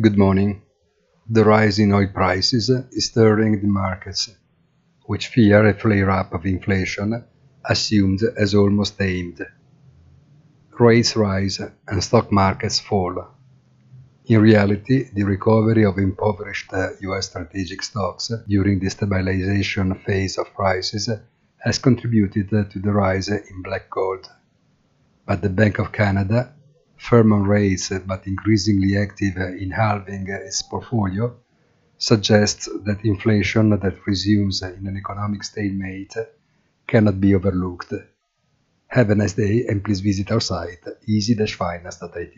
Good morning. The rise in oil prices is stirring the markets, which fear a flare-up of inflation assumed as almost tamed. Rates rise and stock markets fall. In reality, the recovery of impoverished US strategic stocks during the stabilization phase of prices has contributed to the rise in black gold. But the Bank of Canada firm on rates but increasingly active eh, in halving eh, its portfolio, suggests that inflation that resumes eh, in an economic stalemate cannot be overlooked. Have a nice day and please visit our site easy-finance.it.